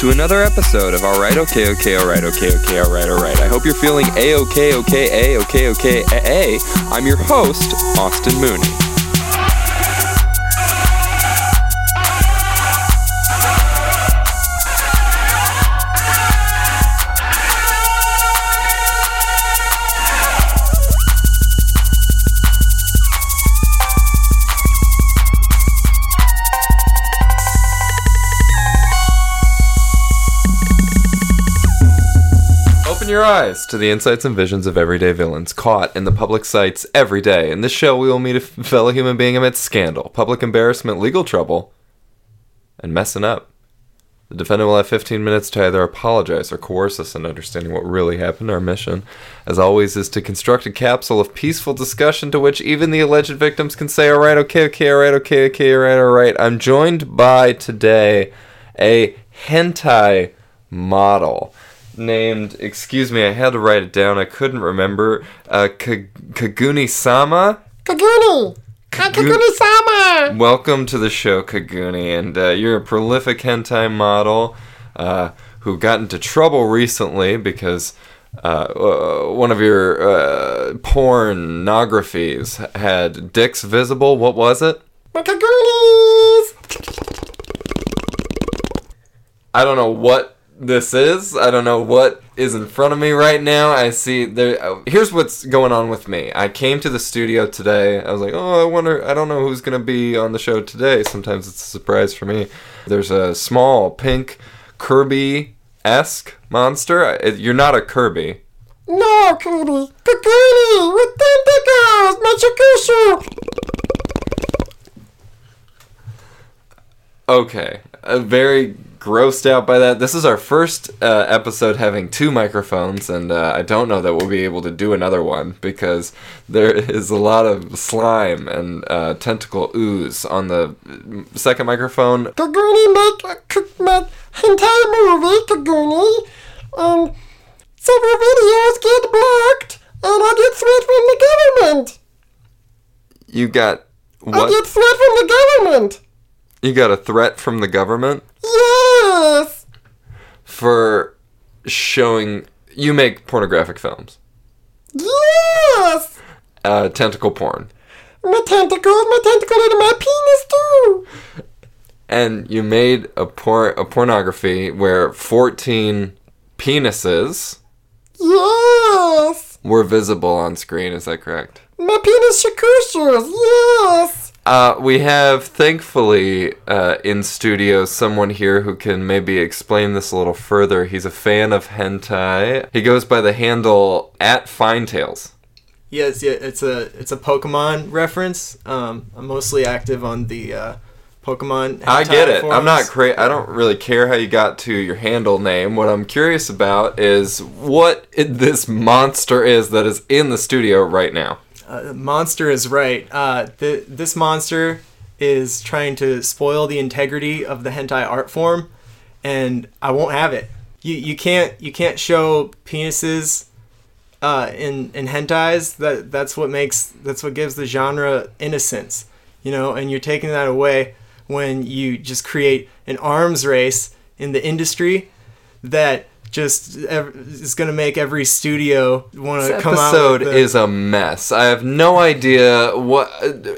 to another episode of Alright, Okay, Okay, Alright, Okay, Okay, Alright, Alright. I hope you're feeling A-OK, OK, A, OK, OK, A. I'm your host, Austin Mooney. Open your eyes to the insights and visions of everyday villains caught in the public sights every day. In this show, we will meet a fellow human being amidst scandal, public embarrassment, legal trouble, and messing up. The defendant will have 15 minutes to either apologize or coerce us in understanding what really happened. Our mission, as always, is to construct a capsule of peaceful discussion to which even the alleged victims can say, alright, okay, okay, alright, okay, okay, alright, alright. I'm joined by today a hentai model named, excuse me, I had to write it down, I couldn't remember, uh, Ka- Kaguni Sama? Kaguni! Hi, Kaguni Sama! Welcome to the show, Kaguni, and uh, you're a prolific hentai model uh, who got into trouble recently because uh, uh, one of your uh, pornographies had dicks visible. What was it? My Kagunis! I don't know what this is. I don't know what is in front of me right now. I see there. uh, Here's what's going on with me. I came to the studio today. I was like, oh, I wonder. I don't know who's gonna be on the show today. Sometimes it's a surprise for me. There's a small pink Kirby esque monster. I- You're not a Kirby. No, Kirby. Kaguni! With tentacles! My Shakushu! Okay, a very grossed out by that. This is our first uh, episode having two microphones, and uh, I don't know that we'll be able to do another one because there is a lot of slime and uh, tentacle ooze on the second microphone. Kaguni make a cook my hentai movie, Kaguni. Um, several videos get blocked, and I get threat from the government. You got what? I get threat from the government. You got a threat from the government Yes! for showing you make pornographic films, Yes! uh, tentacle porn. My tentacles, my tentacle into my penis too. and you made a por- a pornography where 14 penises Yes! were visible on screen is that correct My penis shakushas, yes! Uh, we have thankfully uh, in studio someone here who can maybe explain this a little further he's a fan of hentai he goes by the handle at finetails Yes, yeah, it's a it's a Pokemon reference. Um, I'm mostly active on the uh, Pokemon. I get it. I'm not forums. cra- I don't really care how you got to your handle name. What I'm curious about is what it, this monster is that is in the studio right now. Uh, monster is right. Uh, th- this monster is trying to spoil the integrity of the hentai art form, and I won't have it. You you can't you can't show penises uh, in in hentais. That that's what makes that's what gives the genre innocence, you know. And you're taking that away when you just create an arms race in the industry that just ev- is going to make every studio want to come out. episode is a mess. I have no idea what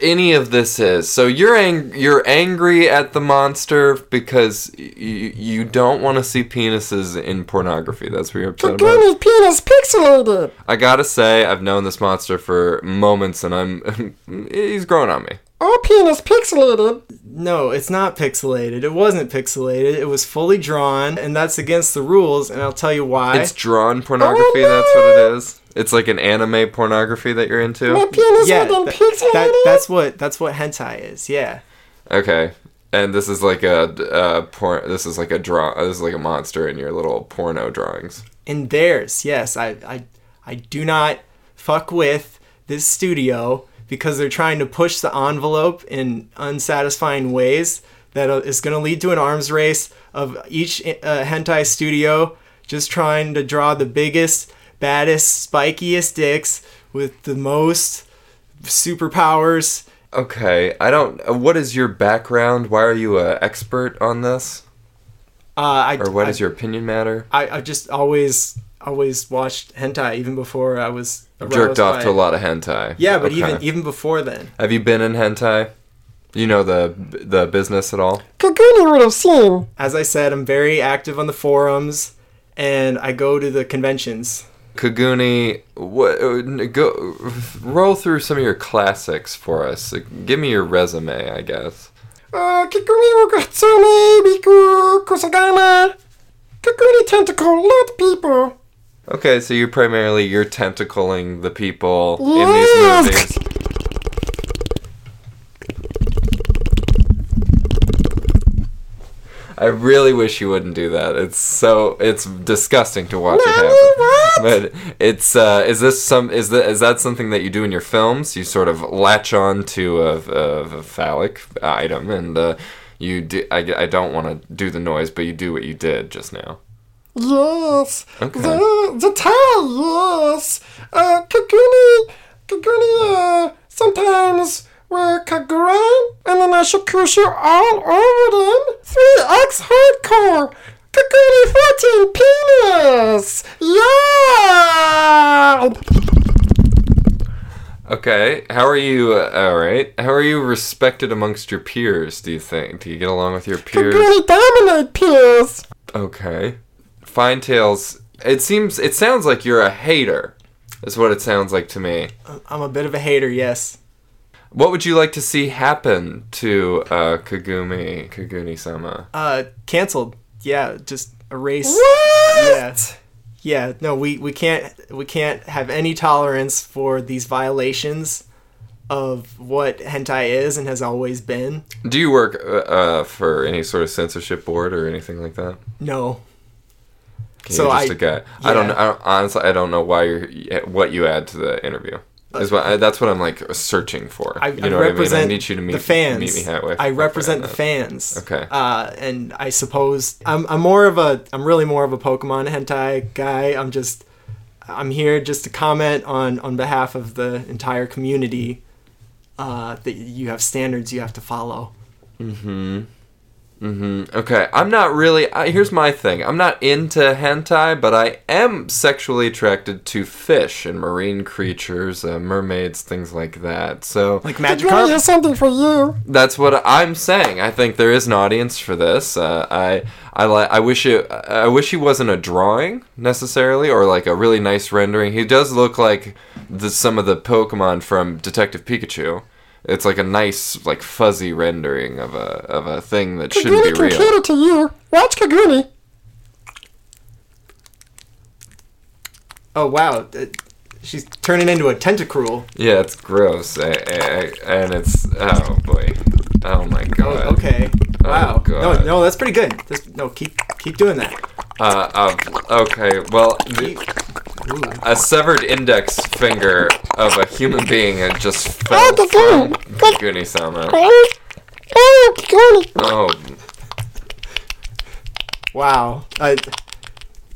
any of this is. So you're ang- you're angry at the monster because y- y- you don't want to see penises in pornography. That's what you're upset about. Kaguni's penis pixelated. I gotta say, I've known this monster for moments, and I'm he's growing on me. All penis pixelated. No, it's not pixelated. It wasn't pixelated. It was fully drawn, and that's against the rules, and I'll tell you why. It's drawn pornography. That's what it is. It's like an anime pornography that you're into. My into. penis yeah, wasn't pixelated. that- that's what that's what hentai is. Yeah. Okay, and this is like a uh, porn. This is like a draw. This is like a monster in your little porno drawings. In theirs, yes. I I I do not fuck with this studio because they're trying to push the envelope in unsatisfying ways that is going to lead to an arms race of each uh, hentai studio just trying to draw the biggest, baddest, spikiest dicks with the most superpowers. Okay, I don't. uh, What is your background? Why are you an expert on this? Uh, I Or what I, does your opinion matter? I, I just always always watched hentai even before I was Jerked off by to a lot of hentai. Yeah, but Okay. even even before then. Have you been in hentai? You know the the business at all? Kaguni would have seen. As I said, I'm very active on the forums, and I go to the conventions. Kaguni, what? Go roll through some of your classics for us. Give me your resume, I guess. Uh, Kaguni wo Gatsune, Biku, Kusagama. Kaguni tentacle, not people. Okay, so you're primarily you're tentacling the people in these movies. I really wish you wouldn't do that. It's so it's disgusting to watch it happen. But it's uh, is this some is that is that something that you do in your films? You sort of latch on to a, a, a phallic item and uh, you do. I, I don't want to do the noise, but you do what you did just now. Yes. Okay. The, the tie, yes. Uh, Kaguni, Kaguni, uh, sometimes wear Kaguran, and then I shakusha all over them. 3X hardcore. Kaguni 14 penis. Yeah. Okay, how are you? Uh, all right, how are you respected amongst your peers? Do you think? Do you get along with your peers? Kaguni dominate peers. Okay, Fine Tails. It seems. It sounds like you're a hater. Is what it sounds like to me. I'm a bit of a hater, yes. What would you like to see happen to uh, Kagumi Kaguni-sama? Uh, canceled. Yeah, just erase. What? Yeah. Yeah, no, we, we can't we can't have any tolerance for these violations of what hentai is and has always been. Do you work uh, uh, for any sort of censorship board or anything like that? No. Okay, So just I- a guy. I don't. yeah. I don't. Honestly, I don't know why you're what you add to the interview. Is what I, that's what I'm like searching for. I, you I know what I mean? represent I need you to meet the fans. Meet me halfway. I represent the fans. Okay. Uh, and I suppose I'm I'm more of a I'm really more of a Pokemon hentai guy. I'm just I'm here just to comment on on behalf of the entire community. Uh, that you have standards you have to follow. Mm-hmm. Mm-hmm. Okay. I'm not really. I, here's my thing. I'm not into hentai, but I am sexually attracted to fish and marine creatures, uh, mermaids, things like that. So Like magic. Magikarp. has something for you. that's what I'm saying. I think there is an audience for this. Uh, I I like. I wish it. I wish he wasn't a drawing necessarily, or like a really nice rendering. He does look like the, some of the Pokemon from Detective Pikachu. It's like a nice, like fuzzy rendering of a of a thing that shouldn't Kaguni be can real. cater to you. Watch Kaguni. Oh wow, Uh, she's turning into a tentacruel. Yeah, it's gross, I, I, I- and it's oh boy, oh my Oh, god. okay. Wow. No, God. no, that's pretty good. This, no, keep keep doing that. Uh, uh, okay. Well, the, a severed index finger of a human being had just fell Oh, the from phone. Kaguni-sama. Oh, oh, Oh, Wow. Uh,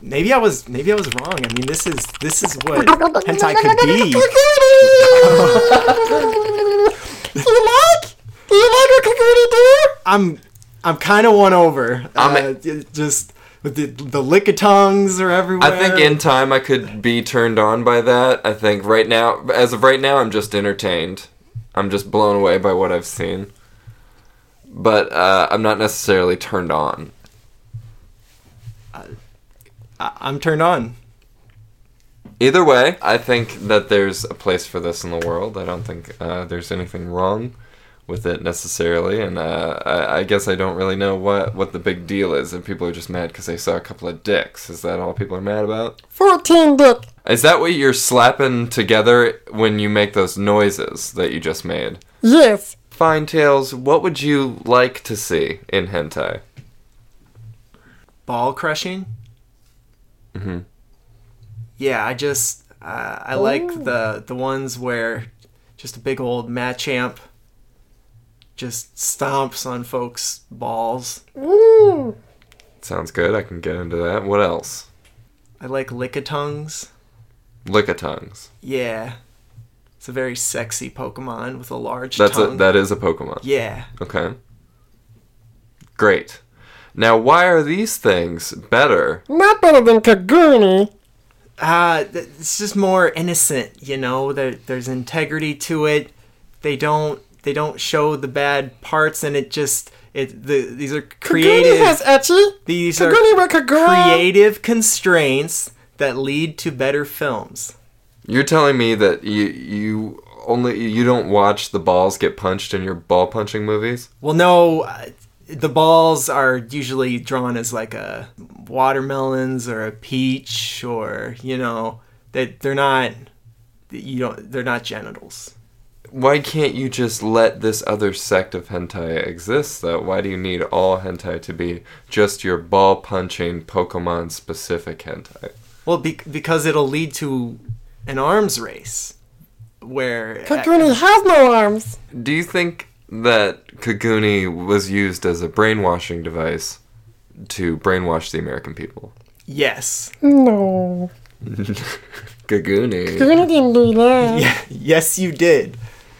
maybe I was maybe I was wrong. I mean, this is this is what hentai could be. Kaguni. Do you like? Do you like what Kaguni do? I'm I'm kind of won over. I'm uh, j- just with the the lick of tongues are everywhere. I think in time I could be turned on by that. I think right now, as of right now, I'm just entertained. I'm just blown away by what I've seen. But uh, I'm not necessarily turned on. I- I'm turned on. Either way, I think that there's a place for this in the world. I don't think uh, there's anything wrong with it necessarily, and uh, I, I guess I don't really know what, what the big deal is. And people are just mad because they saw a couple of dicks. Is that all people are mad about? 14 dick. Is that what you're slapping together when you make those noises that you just made? Yes. Fine Tails, what would you like to see in hentai? Ball crushing. hmm Yeah, I just uh, I like the the ones where just a big old Machamp just stomps on folks' balls. Mm. Sounds good. I can get into that. What else? I like Lickitungs. Lickitungs. Yeah, it's a very sexy Pokemon with a large That's a that is a Pokemon. yeah, Okay. Great. Now, why are these things better? Not better than Kaguni. uh, it's just more innocent, you know. There, there's integrity to it. They don't they don't show the bad parts, and it just it the these are Kaguni creative. has etchy. these are Kaguni with Kagura. creative constraints that lead to better films. You're telling me that you you only you don't watch the balls get punched in your ball punching movies? Well, no, uh, the balls are usually drawn as like a watermelons or a peach, or you know that they're not. You don't. They're not genitals. Why can't you just let this other sect of hentai exist though? Why do you need all hentai to be just your ball punching Pokemon specific hentai? Well, be- because it'll lead to an arms race where Kaguni has no arms. Do you think that Kaguni was used as a brainwashing device to brainwash the American people? yes, No. Kaguni. Kaguni didn't do that. yeah, yes, you did.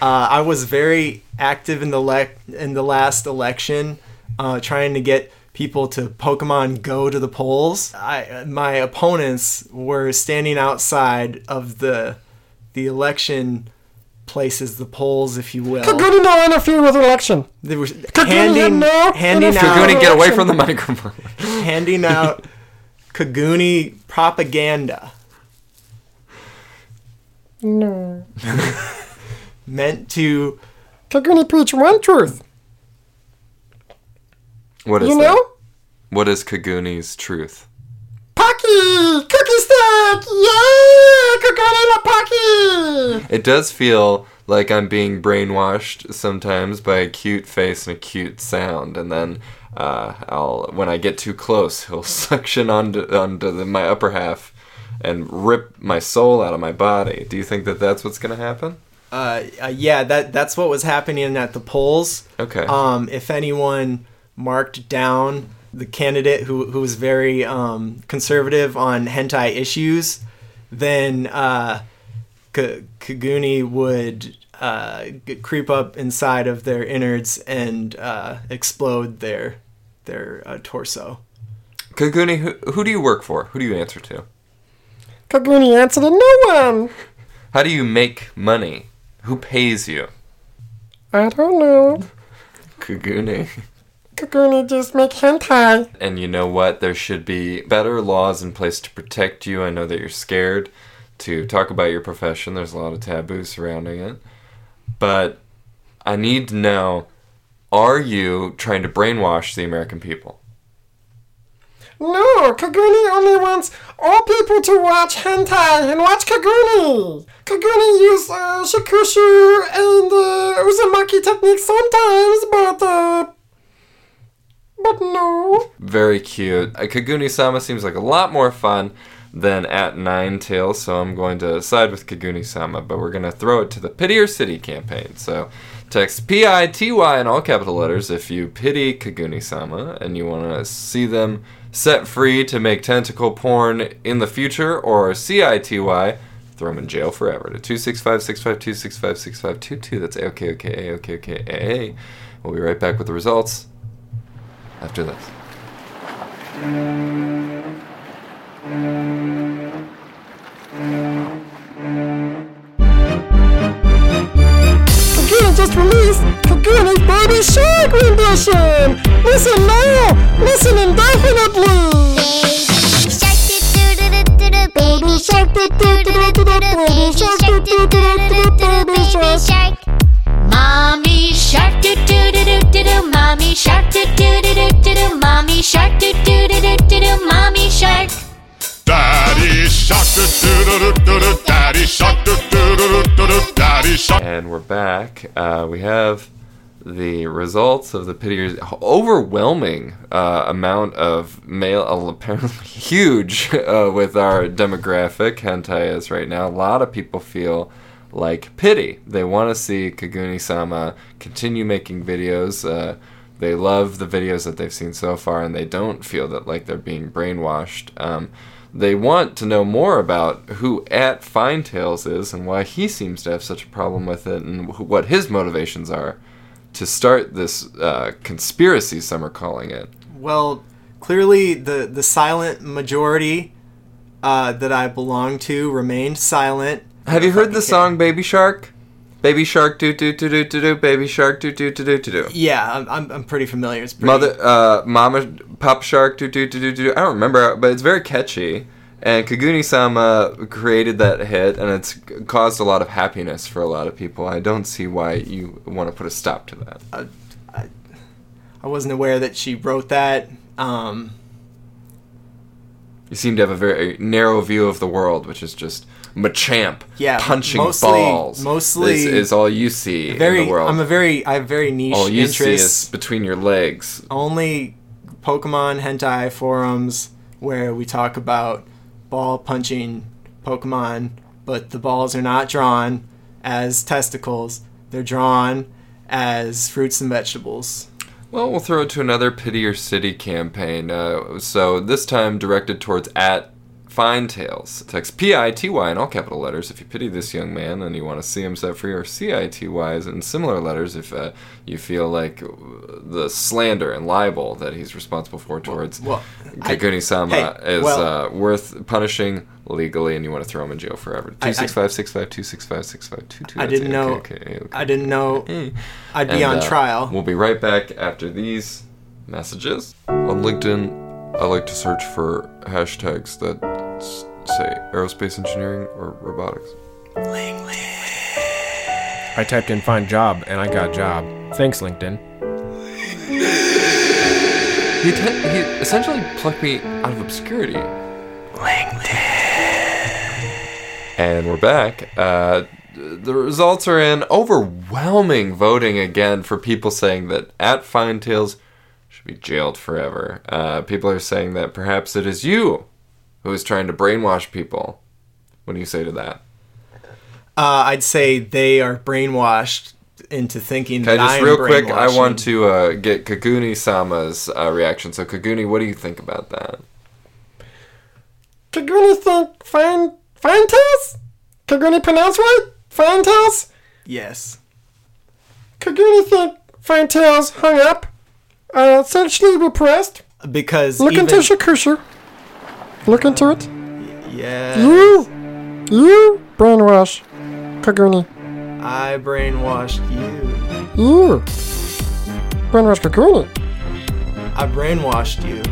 Uh, I was very active in the le- in the last election, uh, trying to get people to Pokemon Go to the polls. I my opponents were standing outside of the the election places, the polls, if you will. Kaguni don't interfere with election. They were had handing no handing out Kaguni, get away from the microphone. handing out Kaguni propaganda No. meant to Kaguni preach one truth. What is You that? know? What is Kaguni's truth? Pocky! Cookie stick! Yeah! Kaguni la Pocky! It does feel like I'm being brainwashed sometimes by a cute face and a cute sound, and then uh, I'll when I get too close, he'll suction onto onto the, my upper half and rip my soul out of my body. Do you think that that's what's gonna happen? Uh, uh, yeah, that that's what was happening at the polls. Okay. Um, if anyone marked down the candidate who who was very um, conservative on hentai issues, then uh, K- Kaguni would uh, creep up inside of their innards and uh, explode their their uh, torso. Kaguni, who, who do you work for? Who do you answer to? Kaguni answered to no one. How do you make money? Who pays you? I don't know. Kaguni. Kaguni just make hentai. And you know what? There should be better laws in place to protect you. I know that you're scared to talk about your profession. There's a lot of taboos surrounding it. But I need to know are you trying to brainwash the American people? Kaguni only wants all people to watch hentai and watch Kaguni. Kaguni use uh, Shikushu and uh, Uzumaki techniques sometimes, but uh, but no. Very cute. Uh, Kaguni sama seems like a lot more fun than at Nine Tails, so I'm going to side with Kaguni sama, but we're going to throw it to the Pity or City campaign. So text P I T Y in all capital letters if you pity Kaguni sama and you want to see them set free to make tentacle porn in the future, or C I T Y. Throw them in jail forever to 265 652 656522. That's A-OK, OK, A-OK, OK, A. We'll be right back with the results after this. Just released Kaguni's Baby Shark rendition. Listen now, doo mommy shark doo doo doo doo doo doo mommy shark doo doo doo doo doo doo mommy shark Daddy shark doo doo doo doo doo Daddy shark doo doo doo doo doo Daddy shark And we're back. Uh, we have the results of the pity overwhelming uh, amount of male, apparently huge uh, with our demographic. Hentai is right now. A lot of people feel like pity. They want to see Kaguni sama continue making videos. Uh, they love the videos that they've seen so far, and they don't feel that like they're being brainwashed. Um, they want to know more about who at Fine Tails is and why he seems to have such a problem with it, and wh- what his motivations are to start this uh, conspiracy. Some are calling it. Well, clearly the the silent majority uh, that I belong to remained silent. Have you heard the song Baby Shark? Baby Shark do do do do do do Baby Shark do do do do do do. Yeah, I'm, I'm, I'm pretty familiar. It's pretty, Mother uh Mama Pop Shark do do do do do. I don't remember, but it's very catchy. And Kaguni Sama created that hit, and it's caused a lot of happiness for a lot of people. I don't see why you want to put a stop to that. I wasn't aware that she wrote that. Um, You seem to have a very narrow view of the world, which is just Machamp Yeah, punching mostly- balls. mostly- is, is all you see very. in the world. I'm a very. I have very niche all you see interests. is between your legs. only Pokemon hentai forums where we talk about ball punching Pokemon, but the balls are not drawn as testicles. They're drawn as fruits and vegetables. Well, we'll throw it to another Pity Your City campaign. Uh, so this time directed towards at Fine Tales. Text P I T Y in all capital letters if you pity this young man and you want to see him set free, or C I T Ys in similar letters if uh, you feel like uh, the slander and libel that he's responsible for towards Well, I- Kaguni Sama hey, is well- uh, worth punishing legally and you want to throw him in jail forever. I- I- 265 265 265 I didn't know. Okay, okay, okay. I didn't know. I'd be And, on uh, trial. We'll be right back after these messages. On LinkedIn, I like to search for hashtags that say aerospace engineering or robotics. I typed in find job and I got job. Thanks, LinkedIn. He, te- he essentially plucked me out of obscurity. And we're back. Uh, the results are in overwhelming voting again for people saying that at Fine Tales should be jailed forever. Uh, people are saying that perhaps it is you who is trying to brainwash people. What do you say to that? Uh, I'd say they are brainwashed into thinking Okay, that just I'm real quick, I want to uh, get Kaguni Sama's uh, reaction. So, Kaguni, what do you think about that? Kaguni think fine, fine tails? Kaguni pronounce right? Fine tails? Yes. Kaguni think fine tails hung up, uh, sexually repressed. Because Look even, into Shakusha. Look into it. yeah, You, you brainwash Kaguni. I brainwashed you. You brainwash Kaguni. I brainwashed you.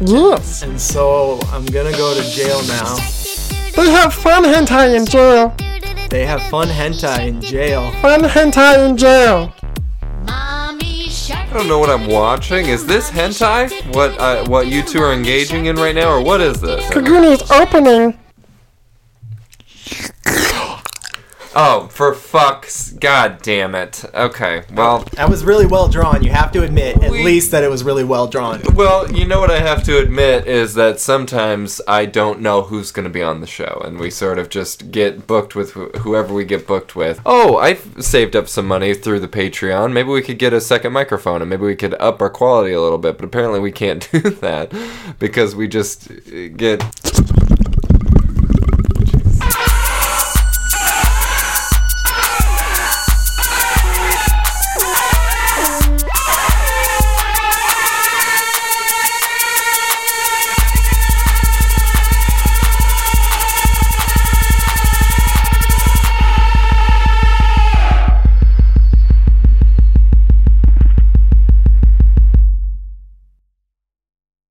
Yes. And so I'm gonna go to jail now. They have fun hentai in jail. They have fun hentai in jail. Fun hentai in jail. I don't know what I'm watching. Is this hentai? What uh, what you two are engaging in right now, or what is this? Kaguni's opening. Oh, for fuck's god damn it. Okay, well, That was really well drawn. You have to admit, at We- least, that it was really well drawn. well, you know what I have to admit is that sometimes I don't know who's going to be on the show, and we sort of just get booked with wh- whoever we get booked with. Oh, I've saved up some money through the Patreon. Maybe we could get a second microphone, and maybe we could up our quality a little bit. But apparently, we can't do that because we just get